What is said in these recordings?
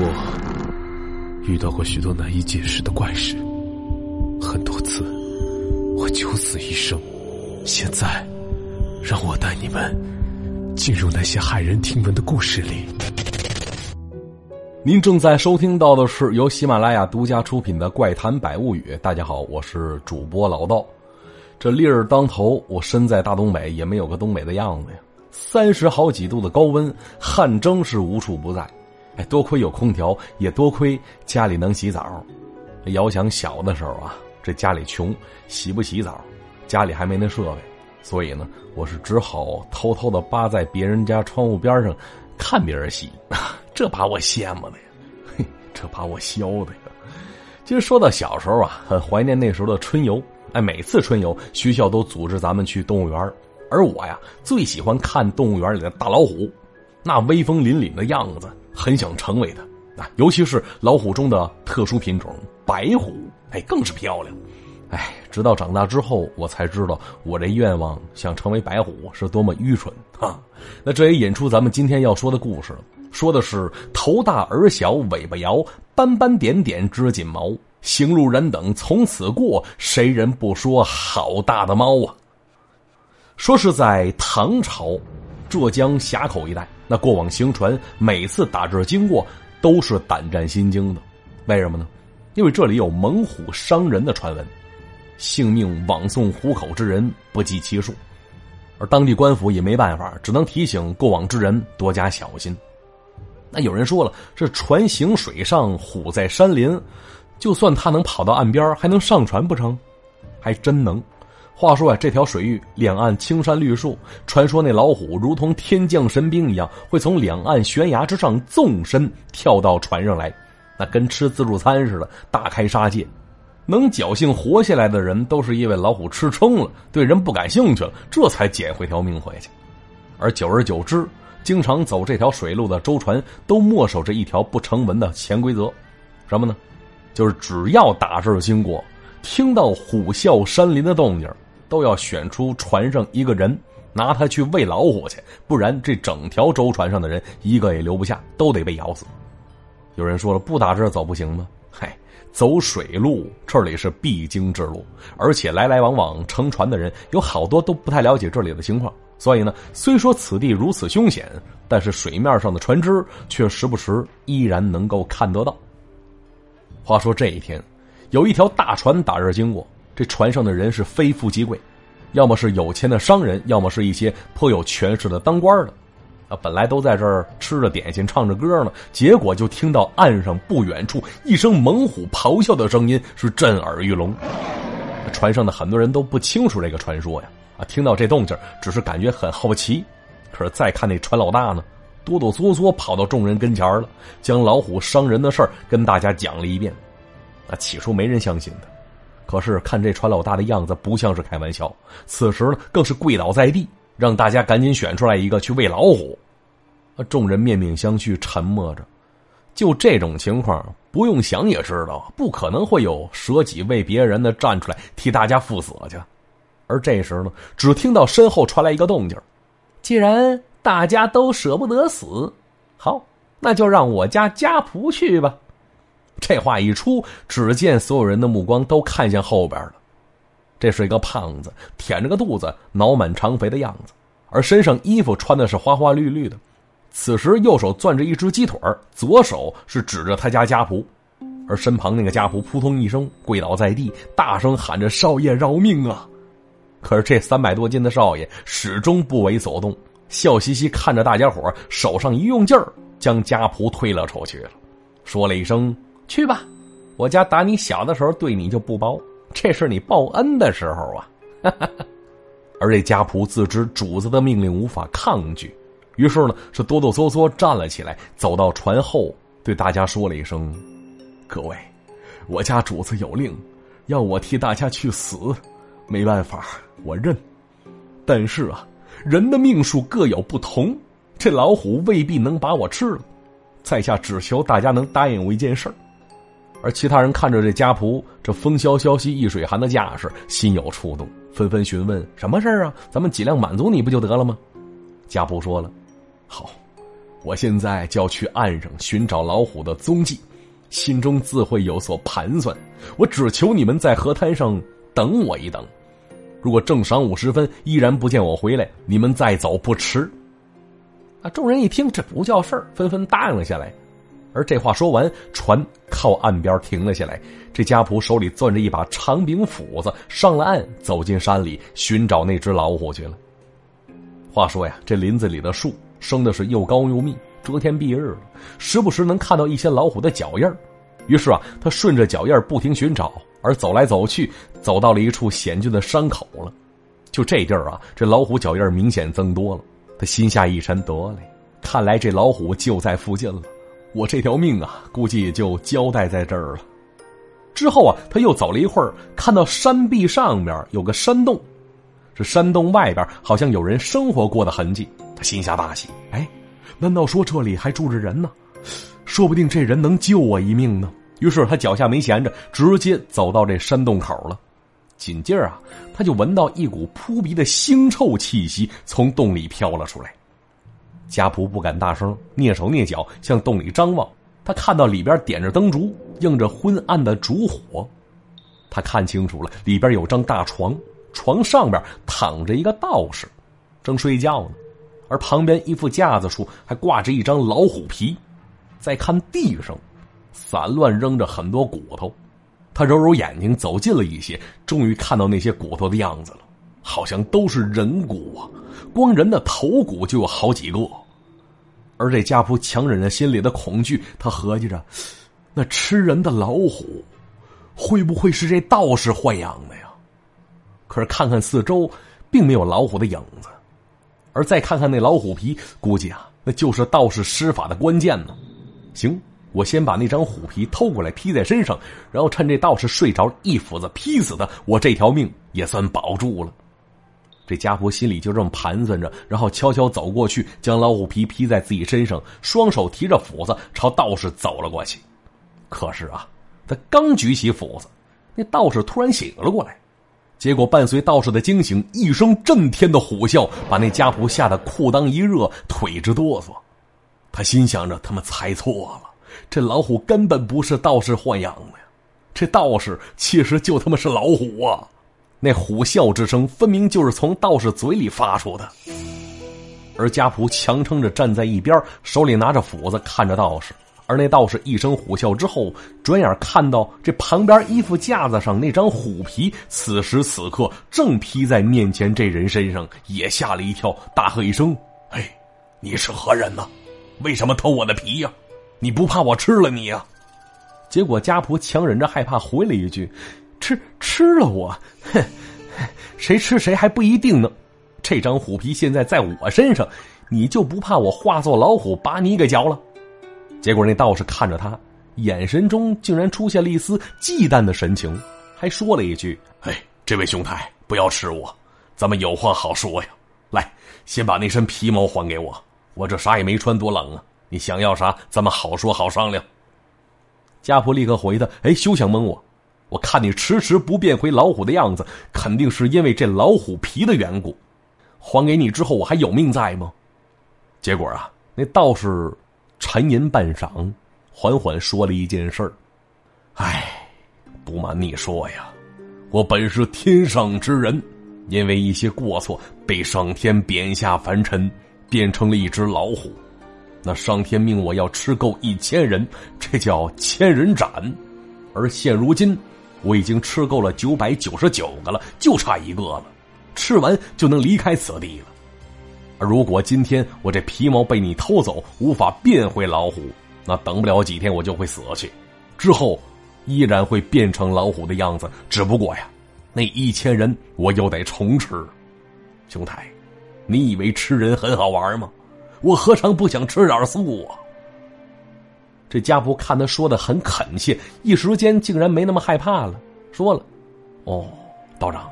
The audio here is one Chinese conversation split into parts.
我遇到过许多难以解释的怪事，很多次我九死一生。现在，让我带你们进入那些骇人听闻的故事里。您正在收听到的是由喜马拉雅独家出品的《怪谈百物语》。大家好，我是主播老道。这烈日当头，我身在大东北，也没有个东北的样子呀。三十好几度的高温，汗蒸是无处不在。哎，多亏有空调，也多亏家里能洗澡。遥想小的时候啊，这家里穷，洗不洗澡，家里还没那设备，所以呢，我是只好偷偷的扒在别人家窗户边上，看别人洗。这把我羡慕的呀，嘿，这把我削的呀。其实说到小时候啊，很怀念那时候的春游。哎，每次春游，学校都组织咱们去动物园，而我呀，最喜欢看动物园里的大老虎，那威风凛凛的样子。很想成为它，啊，尤其是老虎中的特殊品种白虎，哎，更是漂亮。哎，直到长大之后，我才知道我这愿望想成为白虎是多么愚蠢啊！那这也引出咱们今天要说的故事，说的是头大耳小尾巴摇，斑斑点点织锦毛，行路人等从此过，谁人不说好大的猫啊？说是在唐朝。浙江峡口一带，那过往行船每次打这经过，都是胆战心惊的。为什么呢？因为这里有猛虎伤人的传闻，性命枉送虎口之人不计其数。而当地官府也没办法，只能提醒过往之人多加小心。那有人说了，这船行水上，虎在山林，就算他能跑到岸边，还能上船不成？还真能。话说啊，这条水域两岸青山绿树，传说那老虎如同天降神兵一样，会从两岸悬崖之上纵身跳到船上来，那跟吃自助餐似的，大开杀戒。能侥幸活下来的人，都是因为老虎吃撑了，对人不感兴趣了，这才捡回条命回去。而久而久之，经常走这条水路的舟船都默守着一条不成文的潜规则，什么呢？就是只要打这儿经过，听到虎啸山林的动静。都要选出船上一个人，拿他去喂老虎去，不然这整条舟船上的人一个也留不下，都得被咬死。有人说了，不打这走不行吗？嗨，走水路这里是必经之路，而且来来往往乘船的人有好多都不太了解这里的情况，所以呢，虽说此地如此凶险，但是水面上的船只却时不时依然能够看得到。话说这一天，有一条大船打这经过。这船上的人是非富即贵，要么是有钱的商人，要么是一些颇有权势的当官的。啊，本来都在这儿吃着点心、唱着歌呢，结果就听到岸上不远处一声猛虎咆哮的声音，是震耳欲聋。船上的很多人都不清楚这个传说呀，啊，听到这动静，只是感觉很好奇。可是再看那船老大呢，哆哆嗦嗦跑到众人跟前了，将老虎伤人的事儿跟大家讲了一遍。啊，起初没人相信的。可是看这船老大的样子，不像是开玩笑。此时呢，更是跪倒在地，让大家赶紧选出来一个去喂老虎。众人面面相觑，沉默着。就这种情况，不用想也知道，不可能会有舍己为别人的站出来替大家赴死去。而这时呢，只听到身后传来一个动静：既然大家都舍不得死，好，那就让我家家仆去吧。这话一出，只见所有人的目光都看向后边了。这是一个胖子，舔着个肚子，脑满肠肥的样子，而身上衣服穿的是花花绿绿的。此时右手攥着一只鸡腿左手是指着他家家仆，而身旁那个家仆扑通一声跪倒在地，大声喊着：“少爷饶命啊！”可是这三百多斤的少爷始终不为所动，笑嘻嘻看着大家伙，手上一用劲儿，将家仆推了出去了，说了一声。去吧，我家打你小的时候对你就不薄，这是你报恩的时候啊！而这家仆自知主子的命令无法抗拒，于是呢是哆哆嗦嗦站了起来，走到船后，对大家说了一声：“各位，我家主子有令，要我替大家去死，没办法，我认。但是啊，人的命数各有不同，这老虎未必能把我吃了，在下只求大家能答应我一件事儿。”而其他人看着这家仆这风萧萧兮易水寒的架势，心有触动，纷纷询问：“什么事儿啊？咱们尽量满足你不就得了吗？”家仆说了：“好，我现在就要去岸上寻找老虎的踪迹，心中自会有所盘算。我只求你们在河滩上等我一等。如果正晌午时分依然不见我回来，你们再走不迟。啊！众人一听这不叫事儿，纷纷答应了下来。而这话说完，船靠岸边停了下来。这家仆手里攥着一把长柄斧子，上了岸，走进山里寻找那只老虎去了。话说呀，这林子里的树生的是又高又密，遮天蔽日的，时不时能看到一些老虎的脚印于是啊，他顺着脚印不停寻找，而走来走去，走到了一处险峻的山口了。就这地儿啊，这老虎脚印明显增多了。他心下一沉，得嘞，看来这老虎就在附近了。我这条命啊，估计也就交代在这儿了。之后啊，他又走了一会儿，看到山壁上面有个山洞，这山洞外边好像有人生活过的痕迹。他心下大喜，哎，难道说这里还住着人呢？说不定这人能救我一命呢。于是他脚下没闲着，直接走到这山洞口了。紧接着啊，他就闻到一股扑鼻的腥臭气息从洞里飘了出来。家仆不敢大声，蹑手蹑脚向洞里张望。他看到里边点着灯烛，映着昏暗的烛火。他看清楚了，里边有张大床，床上边躺着一个道士，正睡觉呢。而旁边一副架子处还挂着一张老虎皮。再看地上，散乱扔着很多骨头。他揉揉眼睛，走近了一些，终于看到那些骨头的样子了，好像都是人骨啊！光人的头骨就有好几个。而这家仆强忍着心里的恐惧，他合计着：那吃人的老虎，会不会是这道士豢养的呀？可是看看四周，并没有老虎的影子。而再看看那老虎皮，估计啊，那就是道士施法的关键呢。行。我先把那张虎皮偷过来披在身上，然后趁这道士睡着，一斧子劈死他，我这条命也算保住了。这家伙心里就这么盘算着，然后悄悄走过去，将老虎皮披在自己身上，双手提着斧子朝道士走了过去。可是啊，他刚举起斧子，那道士突然醒了过来，结果伴随道士的惊醒，一声震天的虎啸，把那家仆吓得裤裆一热，腿直哆嗦。他心想着，他们猜错了。这老虎根本不是道士豢养的呀，这道士其实就他妈是老虎啊！那虎啸之声分明就是从道士嘴里发出的。而家仆强撑着站在一边，手里拿着斧子看着道士。而那道士一声虎啸之后，转眼看到这旁边衣服架子上那张虎皮，此时此刻正披在面前这人身上，也吓了一跳，大喝一声：“嘿，你是何人呢？为什么偷我的皮呀？”你不怕我吃了你呀？结果家仆强忍着害怕回了一句：“吃吃了我，哼，谁吃谁还不一定呢。这张虎皮现在在我身上，你就不怕我化作老虎把你给嚼了？”结果那道士看着他，眼神中竟然出现了一丝忌惮的神情，还说了一句：“哎，这位兄台，不要吃我，咱们有话好说呀。来，先把那身皮毛还给我，我这啥也没穿，多冷啊。”你想要啥？咱们好说好商量。家仆立刻回他：“哎，休想蒙我！我看你迟迟不变回老虎的样子，肯定是因为这老虎皮的缘故。还给你之后，我还有命在吗？”结果啊，那道士沉吟半晌，缓缓说了一件事儿：“哎，不瞒你说呀，我本是天上之人，因为一些过错，被上天贬下凡尘，变成了一只老虎。”那上天命我要吃够一千人，这叫千人斩。而现如今，我已经吃够了九百九十九个了，就差一个了，吃完就能离开此地了。如果今天我这皮毛被你偷走，无法变回老虎，那等不了几天我就会死去，之后依然会变成老虎的样子。只不过呀，那一千人我又得重吃。兄台，你以为吃人很好玩吗？我何尝不想吃点素啊？这家仆看他说的很恳切，一时间竟然没那么害怕了，说了：“哦，道长，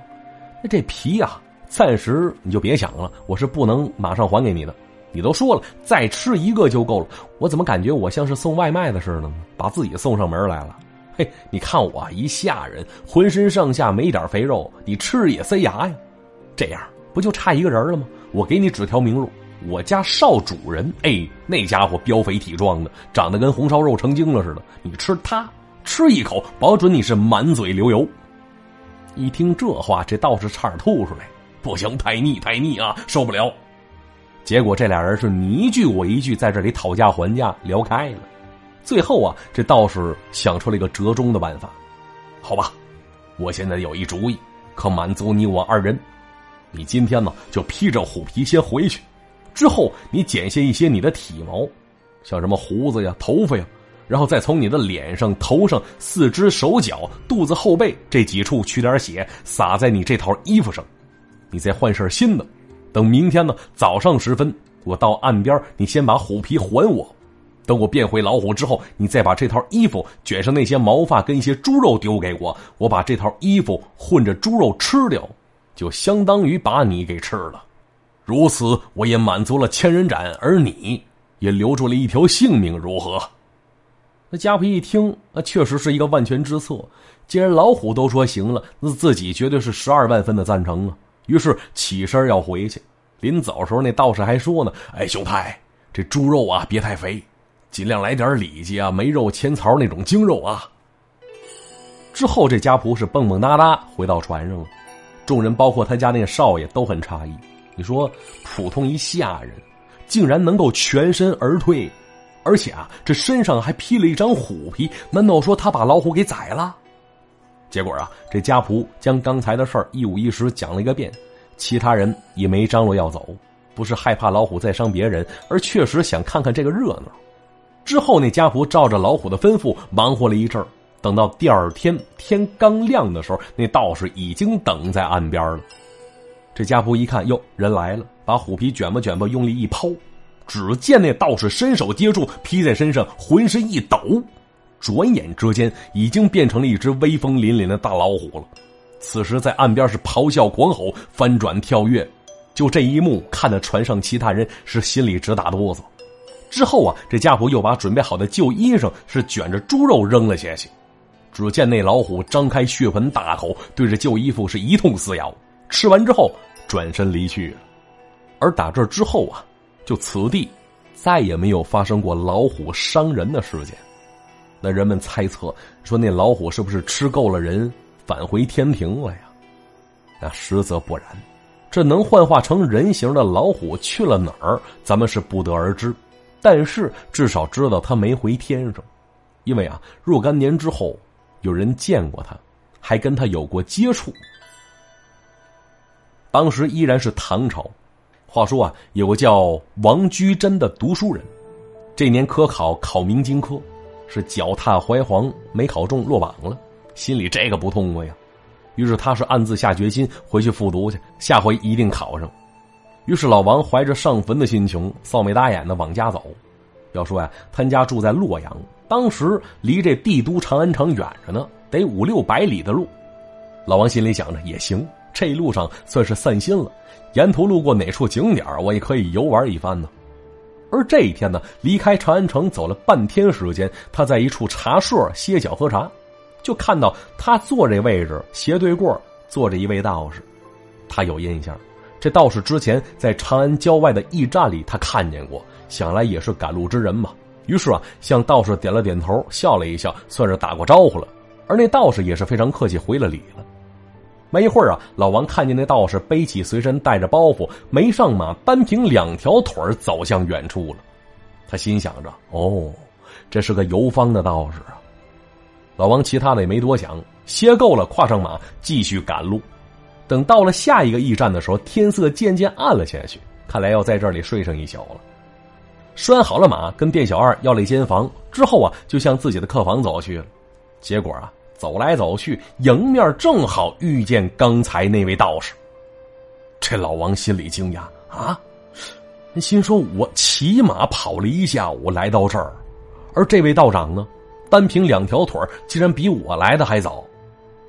那这皮呀，暂时你就别想了，我是不能马上还给你的。你都说了，再吃一个就够了。我怎么感觉我像是送外卖的似的呢？把自己送上门来了。嘿，你看我一下人，浑身上下没一点肥肉，你吃也塞牙呀。这样不就差一个人了吗？我给你指条明路。”我家少主人，哎，那家伙膘肥体壮的，长得跟红烧肉成精了似的。你吃它，吃一口，保准你是满嘴流油。一听这话，这道士差点吐出来。不行，太腻，太腻啊，受不了。结果这俩人是你一句我一句，在这里讨价还价，聊开了。最后啊，这道士想出了一个折中的办法。好吧，我现在有一主意，可满足你我二人。你今天呢，就披着虎皮先回去。之后，你剪下一些你的体毛，像什么胡子呀、头发呀，然后再从你的脸上、头上、四肢、手脚、肚子、后背这几处取点血，撒在你这套衣服上。你再换身新的。等明天呢早上时分，我到岸边，你先把虎皮还我。等我变回老虎之后，你再把这套衣服卷上那些毛发跟一些猪肉丢给我，我把这套衣服混着猪肉吃掉，就相当于把你给吃了。如此，我也满足了千人斩，而你也留住了一条性命，如何？那家仆一听，那确实是一个万全之策。既然老虎都说行了，那自己绝对是十二万分的赞成啊。于是起身要回去。临走时候，那道士还说呢：“哎，兄台，这猪肉啊，别太肥，尽量来点里脊啊、梅肉、千槽那种精肉啊。”之后，这家仆是蹦蹦哒哒回到船上了。众人，包括他家那少爷，都很诧异。你说，普通一下人，竟然能够全身而退，而且啊，这身上还披了一张虎皮，难道说他把老虎给宰了？结果啊，这家仆将刚才的事儿一五一十讲了一个遍，其他人也没张罗要走，不是害怕老虎再伤别人，而确实想看看这个热闹。之后，那家仆照着老虎的吩咐忙活了一阵儿，等到第二天天刚亮的时候，那道士已经等在岸边了。这家仆一看，哟，人来了，把虎皮卷吧卷吧，用力一抛，只见那道士伸手接住，披在身上，浑身一抖，转眼之间已经变成了一只威风凛凛的大老虎了。此时在岸边是咆哮狂吼，翻转跳跃，就这一幕看得船上其他人是心里直打哆嗦。之后啊，这家仆又把准备好的旧衣裳是卷着猪肉扔了下去，只见那老虎张开血盆大口，对着旧衣服是一通撕咬。吃完之后，转身离去。而打这之后啊，就此地再也没有发生过老虎伤人的事件。那人们猜测说，那老虎是不是吃够了人，返回天庭了呀？那实则不然。这能幻化成人形的老虎去了哪儿，咱们是不得而知。但是至少知道他没回天上，因为啊，若干年之后，有人见过他，还跟他有过接触。当时依然是唐朝，话说啊，有个叫王居贞的读书人，这年科考考明经科，是脚踏怀黄，没考中，落榜了，心里这个不痛快呀。于是他是暗自下决心回去复读去，下回一定考上。于是老王怀着上坟的心情，臊眉打眼的往家走。要说呀，他家住在洛阳，当时离这帝都长安城远着呢，得五六百里的路。老王心里想着也行。这一路上算是散心了，沿途路过哪处景点我也可以游玩一番呢。而这一天呢，离开长安城走了半天时间，他在一处茶社歇脚喝茶，就看到他坐这位置斜对过坐着一位道士。他有印象，这道士之前在长安郊外的驿站里他看见过，想来也是赶路之人嘛。于是啊，向道士点了点头，笑了一笑，算是打过招呼了。而那道士也是非常客气，回了礼了。没一会儿啊，老王看见那道士背起随身带着包袱，没上马，单凭两条腿走向远处了。他心想着：“哦，这是个游方的道士啊。”老王其他的也没多想，歇够了，跨上马，继续赶路。等到了下一个驿站的时候，天色渐渐暗了下去，看来要在这里睡上一宿了。拴好了马，跟店小二要了一间房之后啊，就向自己的客房走去了。结果啊。走来走去，迎面正好遇见刚才那位道士。这老王心里惊讶啊，心说：“我骑马跑了一下午来到这儿，而这位道长呢，单凭两条腿竟然比我来的还早，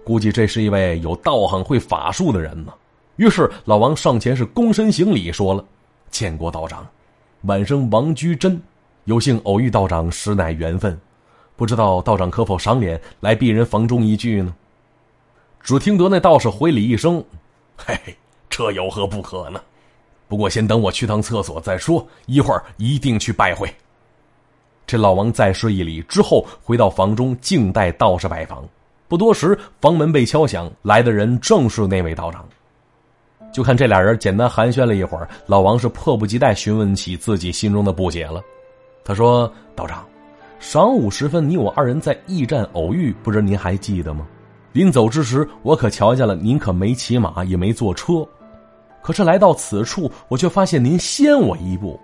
估计这是一位有道行、会法术的人呢。”于是老王上前是躬身行礼，说了：“见过道长，晚生王居贞，有幸偶遇道长，实乃缘分。”不知道道长可否赏脸来避人房中一聚呢？只听得那道士回礼一声：“嘿嘿，这有何不可呢？”不过先等我去趟厕所再说，一会儿一定去拜会。这老王再施一礼之后，回到房中静待道士拜访。不多时，房门被敲响，来的人正是那位道长。就看这俩人简单寒暄了一会儿，老王是迫不及待询问起自己心中的不解了。他说：“道长，晌午时分，你我二人在驿站偶遇，不知您还记得吗？临走之时，我可瞧见了您，可没骑马，也没坐车。可是来到此处，我却发现您先我一步。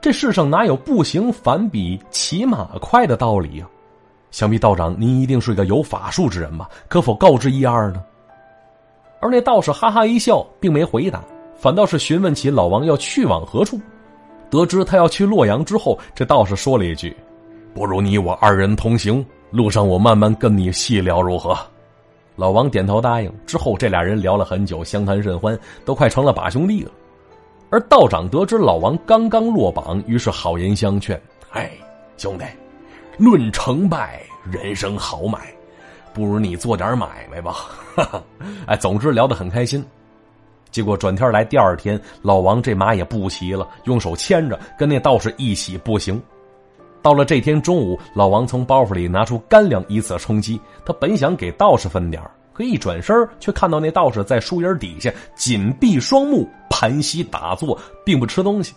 这世上哪有步行反比骑马快的道理呀？”想必道长您一定是个有法术之人吧？可否告知一二呢？而那道士哈哈一笑，并没回答，反倒是询问起老王要去往何处。得知他要去洛阳之后，这道士说了一句：“不如你我二人同行，路上我慢慢跟你细聊如何？”老王点头答应。之后这俩人聊了很久，相谈甚欢，都快成了把兄弟了。而道长得知老王刚刚落榜，于是好言相劝：“哎，兄弟。”论成败，人生豪迈，不如你做点买卖吧。哎，总之聊得很开心。结果转天来第二天，老王这马也不骑了，用手牵着，跟那道士一起步行。到了这天中午，老王从包袱里拿出干粮以此充饥。他本想给道士分点可一转身却看到那道士在树荫底下紧闭双目，盘膝打坐，并不吃东西。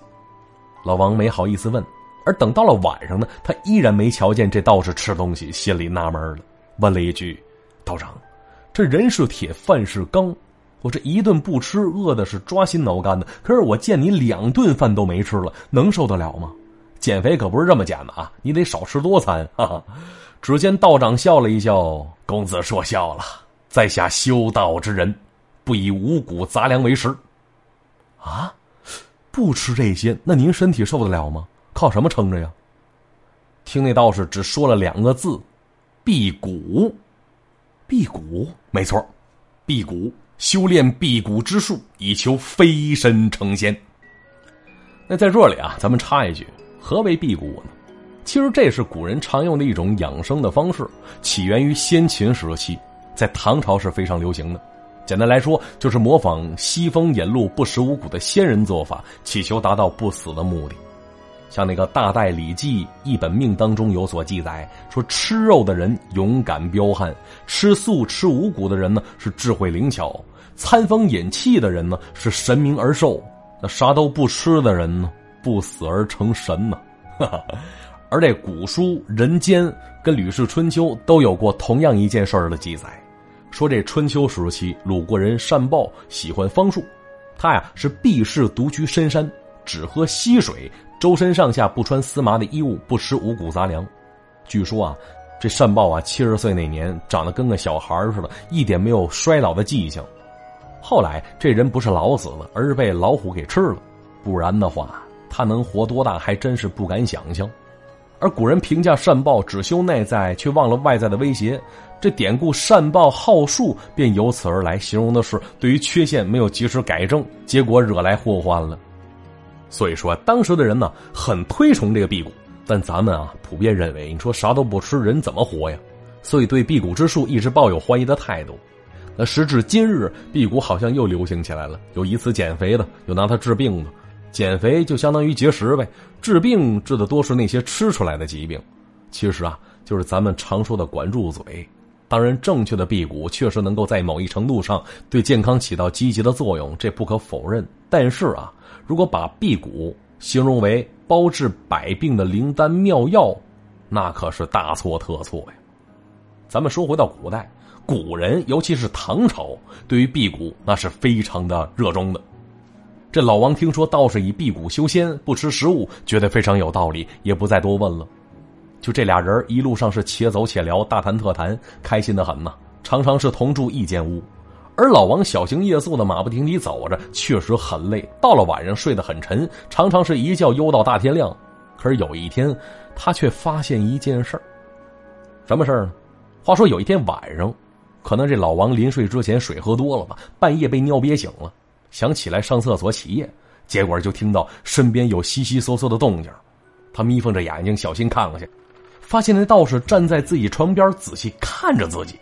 老王没好意思问。而等到了晚上呢，他依然没瞧见这道士吃东西，心里纳闷了，问了一句：“道长，这人是铁，饭是钢，我这一顿不吃，饿的是抓心挠肝的。可是我见你两顿饭都没吃了，能受得了吗？减肥可不是这么减的啊，你得少吃多餐。”哈哈。只见道长笑了一笑：“公子说笑了，在下修道之人，不以五谷杂粮为食。啊，不吃这些，那您身体受得了吗？”靠什么撑着呀？听那道士只说了两个字：“辟谷。”辟谷，没错，辟谷，修炼辟谷之术，以求飞身成仙。那在这里啊，咱们插一句：何为辟谷呢？其实这是古人常用的一种养生的方式，起源于先秦时期，在唐朝是非常流行的。简单来说，就是模仿西风引路、不食五谷的仙人做法，祈求达到不死的目的。像那个《大代礼记·一本命》当中有所记载，说吃肉的人勇敢彪悍，吃素吃五谷的人呢是智慧灵巧，餐风饮气的人呢是神明而寿，那啥都不吃的人呢不死而成神呢。而这古书《人间》跟《吕氏春秋》都有过同样一件事儿的记载，说这春秋时期鲁国人单豹喜欢方术，他呀是避世独居深山，只喝溪水。周身上下不穿丝麻的衣物，不吃五谷杂粮。据说啊，这善报啊，七十岁那年长得跟个小孩似的，一点没有衰老的迹象。后来这人不是老死了，而是被老虎给吃了。不然的话，他能活多大，还真是不敢想象。而古人评价善报只修内在，却忘了外在的威胁。这典故“善报好术”便由此而来，形容的是对于缺陷没有及时改正，结果惹来祸患了。所以说，当时的人呢很推崇这个辟谷，但咱们啊普遍认为，你说啥都不吃，人怎么活呀？所以对辟谷之术一直抱有怀疑的态度。那时至今日，辟谷好像又流行起来了，有以此减肥的，有拿它治病的。减肥就相当于节食呗，治病治的多是那些吃出来的疾病。其实啊，就是咱们常说的管住嘴。当然，正确的辟谷确实能够在某一程度上对健康起到积极的作用，这不可否认。但是啊。如果把辟谷形容为包治百病的灵丹妙药，那可是大错特错呀！咱们说回到古代，古人尤其是唐朝，对于辟谷那是非常的热衷的。这老王听说道士以辟谷修仙，不吃食物，觉得非常有道理，也不再多问了。就这俩人一路上是且走且聊，大谈特谈，开心的很呐。常常是同住一间屋。而老王小行夜宿的马不停蹄走着，确实很累。到了晚上睡得很沉，常常是一觉悠到大天亮。可是有一天，他却发现一件事儿。什么事儿呢？话说有一天晚上，可能这老王临睡之前水喝多了吧，半夜被尿憋醒了，想起来上厕所起夜，结果就听到身边有悉悉嗦嗦的动静。他眯缝着眼睛，小心看过去，发现那道士站在自己床边，仔细看着自己。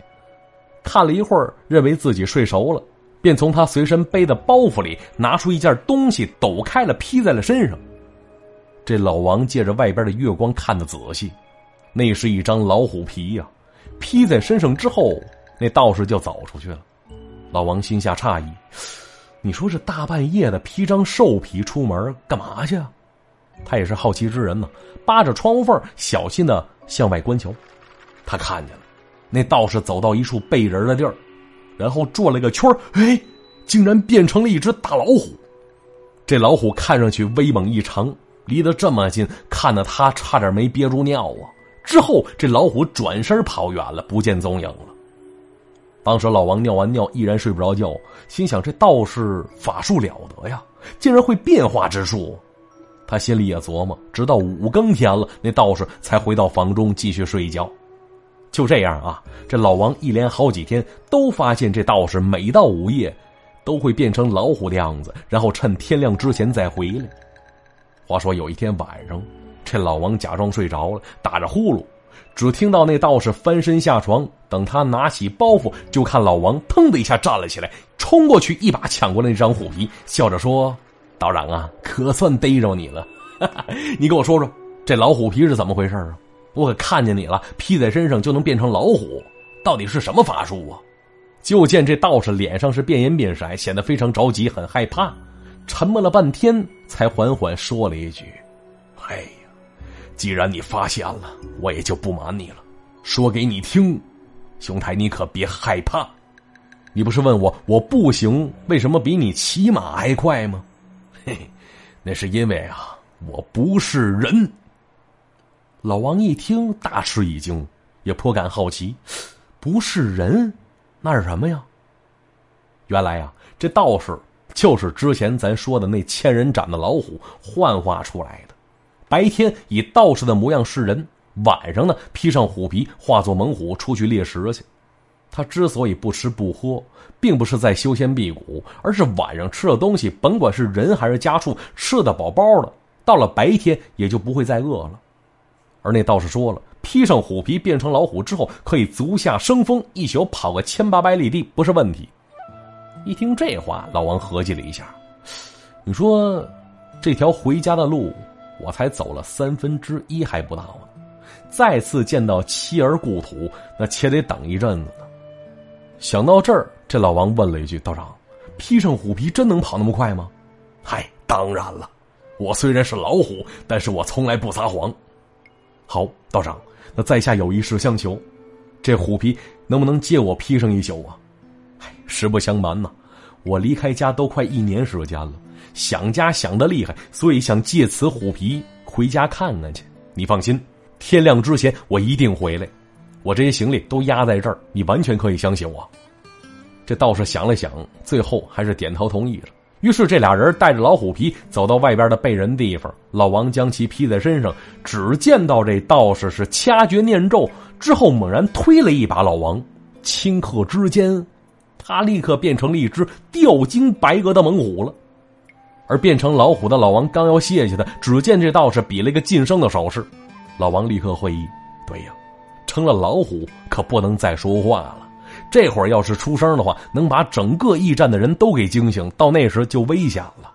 看了一会儿，认为自己睡熟了，便从他随身背的包袱里拿出一件东西，抖开了披在了身上。这老王借着外边的月光看得仔细，那是一张老虎皮呀，披在身上之后，那道士就走出去了。老王心下诧异，你说这大半夜的披张兽皮出门干嘛去？啊？他也是好奇之人呢，扒着窗户缝小心的向外观瞧。他看见了，那道士走到一处背人的地儿，然后转了个圈儿哎，竟然变成了一只大老虎。这老虎看上去威猛异常，离得这么近，看得他差点没憋住尿啊！之后这老虎转身跑远了，不见踪影了。当时老王尿完尿，依然睡不着觉，心想这道士法术了得呀，竟然会变化之术。他心里也琢磨，直到五更天了，那道士才回到房中继续睡觉。就这样啊，这老王一连好几天都发现这道士每到午夜，都会变成老虎的样子，然后趁天亮之前再回来。话说有一天晚上，这老王假装睡着了，打着呼噜，只听到那道士翻身下床，等他拿起包袱，就看老王腾的一下站了起来，冲过去一把抢过那张虎皮，笑着说：“道长啊，可算逮着你了！你给我说说，这老虎皮是怎么回事啊？”我可看见你了，披在身上就能变成老虎，到底是什么法术啊？就见这道士脸上是变颜变色，显得非常着急，很害怕，沉默了半天，才缓缓说了一句：“哎，既然你发现了，我也就不瞒你了，说给你听，兄台你可别害怕。你不是问我我步行为什么比你骑马还快吗？嘿，那是因为啊，我不是人。”老王一听，大吃一惊，也颇感好奇，不是人，那是什么呀？原来呀，这道士就是之前咱说的那千人斩的老虎幻化出来的。白天以道士的模样示人，晚上呢披上虎皮，化作猛虎出去猎食去。他之所以不吃不喝，并不是在修仙辟谷，而是晚上吃的东西，甭管是人还是家畜，吃的饱饱的，到了白天也就不会再饿了。而那道士说了，披上虎皮变成老虎之后，可以足下生风，一宿跑个千八百里地不是问题。一听这话，老王合计了一下，你说这条回家的路，我才走了三分之一还不到呢。再次见到妻儿故土，那且得等一阵子呢。想到这儿，这老王问了一句：“道长，披上虎皮真能跑那么快吗？”“嗨，当然了，我虽然是老虎，但是我从来不撒谎。”好，道长，那在下有一事相求，这虎皮能不能借我披上一宿啊？哎，实不相瞒呐，我离开家都快一年时间了，想家想的厉害，所以想借此虎皮回家看看去。你放心，天亮之前我一定回来。我这些行李都压在这儿，你完全可以相信我。这道士想了想，最后还是点头同意了。于是，这俩人带着老虎皮走到外边的背人地方。老王将其披在身上，只见到这道士是掐诀念咒之后，猛然推了一把老王，顷刻之间，他立刻变成了一只吊睛白额的猛虎了。而变成老虎的老王刚要卸下他，只见这道士比了一个晋升的手势，老王立刻会意：对呀，成了老虎可不能再说话了。这会儿要是出声的话，能把整个驿站的人都给惊醒，到那时就危险了。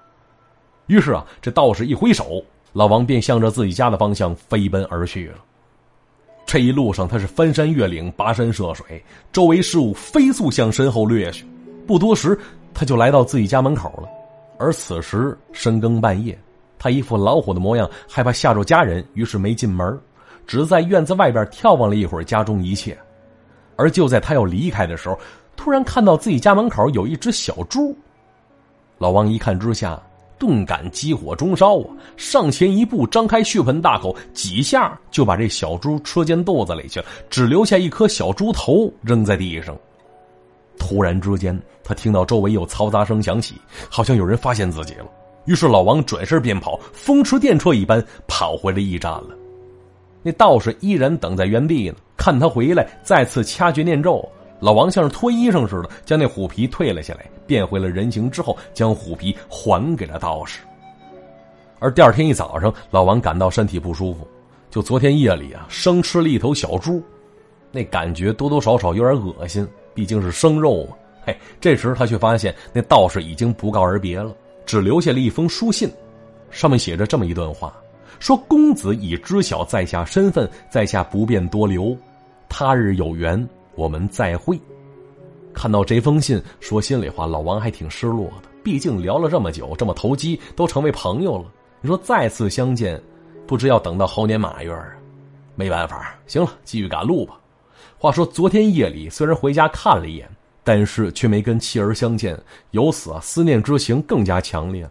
于是啊，这道士一挥手，老王便向着自己家的方向飞奔而去了。这一路上，他是翻山越岭、跋山涉水，周围事物飞速向身后掠去。不多时，他就来到自己家门口了。而此时深更半夜，他一副老虎的模样，害怕吓着家人，于是没进门，只在院子外边眺望了一会儿家中一切。而就在他要离开的时候，突然看到自己家门口有一只小猪。老王一看之下，顿感急火中烧啊！上前一步，张开血盆大口，几下就把这小猪吃进肚子里去了，只留下一颗小猪头扔在地上。突然之间，他听到周围有嘈杂声响起，好像有人发现自己了。于是老王转身便跑，风驰电掣一般跑回了驿站了。那道士依然等在原地呢。看他回来，再次掐诀念咒。老王像是脱衣裳似的，将那虎皮退了下来，变回了人形之后，将虎皮还给了道士。而第二天一早上，老王感到身体不舒服，就昨天夜里啊，生吃了一头小猪，那感觉多多少少有点恶心，毕竟是生肉嘛。嘿，这时他却发现那道士已经不告而别了，只留下了一封书信，上面写着这么一段话：说公子已知晓在下身份，在下不便多留，他日有缘我们再会。看到这封信，说心里话，老王还挺失落的。毕竟聊了这么久，这么投机，都成为朋友了。你说再次相见，不知要等到猴年马月啊？没办法，行了，继续赶路吧。话说昨天夜里，虽然回家看了一眼，但是却没跟妻儿相见，由此啊，思念之情更加强烈了。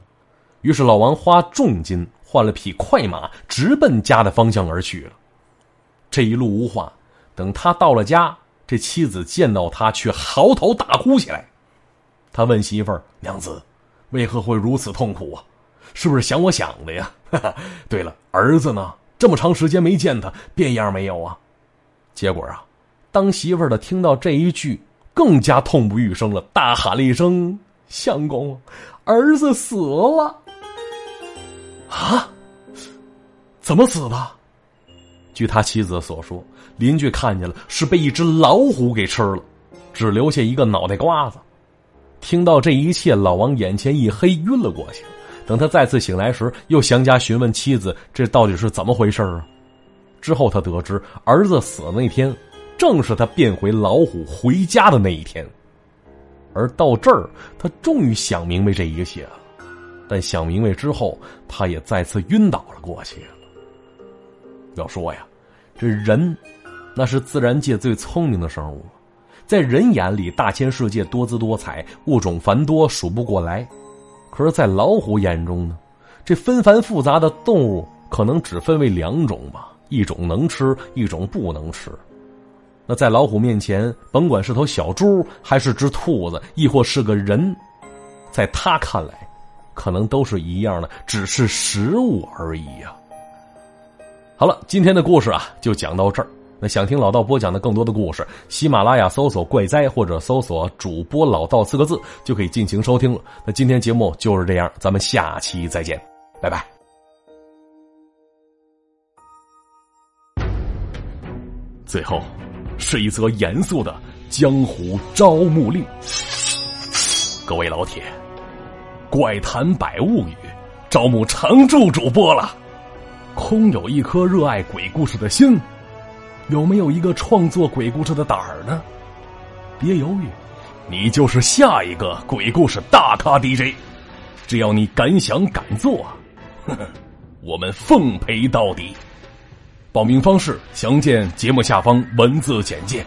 于是老王花重金换了匹快马，直奔家的方向而去了。这一路无话，等他到了家。这妻子见到他，却嚎啕大哭起来。他问媳妇儿：“娘子，为何会如此痛苦啊？是不是想我想的呀？”对了，儿子呢？这么长时间没见他，变样没有啊？结果啊，当媳妇儿的听到这一句，更加痛不欲生了，大喊了一声：“相公，儿子死了！”啊？怎么死的？据他妻子所说。邻居看见了，是被一只老虎给吃了，只留下一个脑袋瓜子。听到这一切，老王眼前一黑，晕了过去。等他再次醒来时，又详加询问妻子：“这到底是怎么回事啊？”之后他得知，儿子死的那天，正是他变回老虎回家的那一天。而到这儿，他终于想明白这一切了。但想明白之后，他也再次晕倒了过去。要说呀，这人。那是自然界最聪明的生物，在人眼里，大千世界多姿多彩，物种繁多，数不过来。可是，在老虎眼中呢，这纷繁复杂的动物可能只分为两种吧：一种能吃，一种不能吃。那在老虎面前，甭管是头小猪，还是只兔子，亦或是个人，在他看来，可能都是一样的，只是食物而已呀。好了，今天的故事啊，就讲到这儿。那想听老道播讲的更多的故事，喜马拉雅搜索“怪哉”或者搜索“主播老道”四个字就可以尽情收听了。那今天节目就是这样，咱们下期再见，拜拜。最后，是一则严肃的江湖招募令。各位老铁，怪谈百物语招募常驻主播了，空有一颗热爱鬼故事的心。有没有一个创作鬼故事的胆儿呢？别犹豫，你就是下一个鬼故事大咖 DJ。只要你敢想敢做，呵呵，我们奉陪到底。报名方式详见节目下方文字简介。